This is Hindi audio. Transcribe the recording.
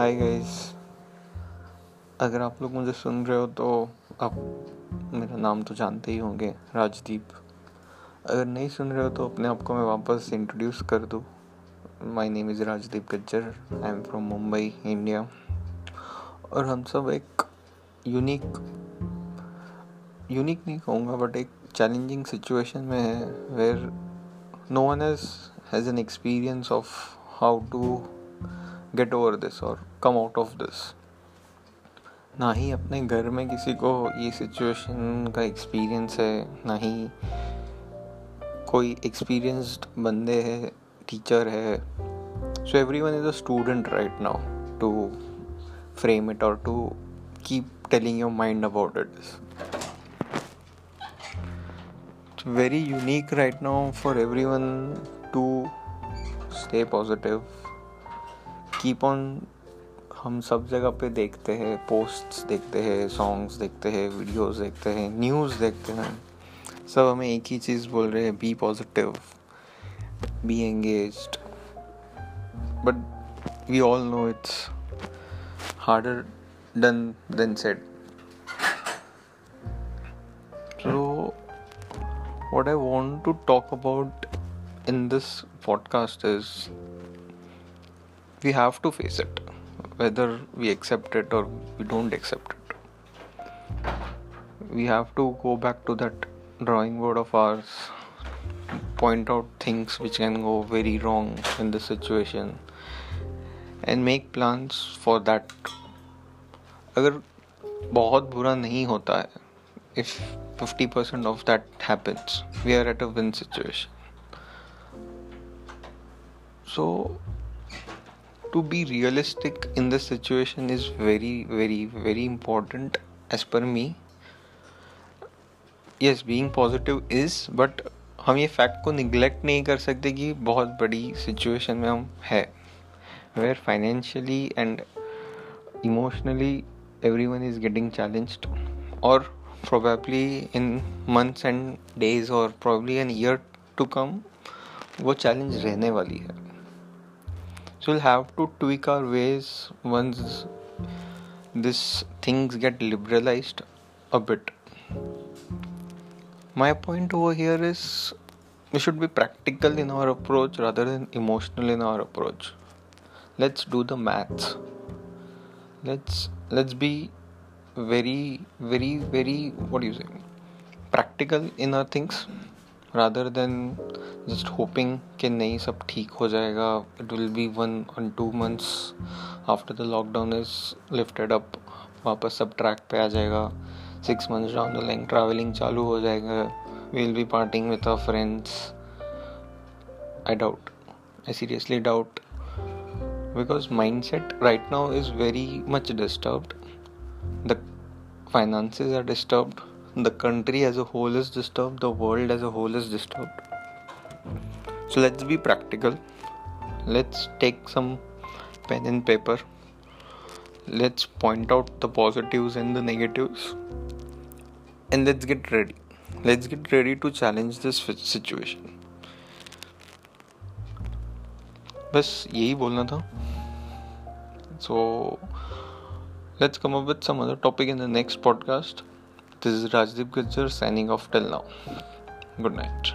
हाय गाइस अगर आप लोग मुझे सुन रहे हो तो आप मेरा नाम तो जानते ही होंगे, राजदीप। अगर नहीं सुन रहे हो तो अपने आप को मैं वापस इंट्रोड्यूस कर दूँ। My name is Rajdeep Gajjar I am from Mumbai India और हम सब एक यूनिक यूनिक नहीं कहूँगा बट एक चैलेंजिंग सिचुएशन में है where no one has an experience of how to get over this और कम आउट ऑफ़ दिस ना ही अपने घर में किसी को ये सिचुएशन का एक्सपीरियंस है, ना ही कोई एक्सपीरियंस्ड बंदे है टीचर है। So everyone is a student right now to frame it और to keep telling your mind about it very unique right now for everyone to stay positive keep on हम सब जगह पे देखते हैं पोस्ट्स देखते हैं सॉन्ग्स देखते हैं वीडियोस देखते हैं न्यूज़ देखते हैं। सब हमें एक ही चीज़ बोल रहे हैं be positive be engage but we all know it's harder done than said so, what i want to talk about in this podcast is we have to face it whether we accept it or we don't accept it we have to go back to that drawing board of ours point out things which can go very wrong in the situation and make plans for that अगर बहुत बुरा नहीं होता है if 50% of that happens we are at a win situation so to be realistic in this situation is very very very important as per me yes being positive is but हम ये फैक्ट को निग्लेक्ट नहीं कर सकते कि बहुत बड़ी सिचुएशन में हम है। Where financially and emotionally everyone is getting challenge और probably in months and days और probably an year to come वो चैलेंज रहने वाली है। So we'll have to tweak our ways once this things get liberalized a bit. My point over here is we should be practical in our approach rather than emotional in our approach. Let's do the maths. Let's let's be very very very what do you say? Practical in our things rather than just hoping कि नहीं, सब ठीक हो जाएगा it will be one one two months after the lockdown is lifted up वापस सब ट्रैक पे आ जाएगा six months down the line travelling चालू हो जाएगा we will be parting with our friends I doubt I seriously doubt because mindset right now is very much disturbed the finances are disturbed the country as a whole is disturbed the world as a whole is disturbed so let's be practical let's take some pen and paper let's point out the positives and the negatives and let's get ready let's get ready to challenge this situation बस यही बोलना था so let's come up with some other topic in the next podcast this is Rajdeep Gujjar signing off till now. Good night.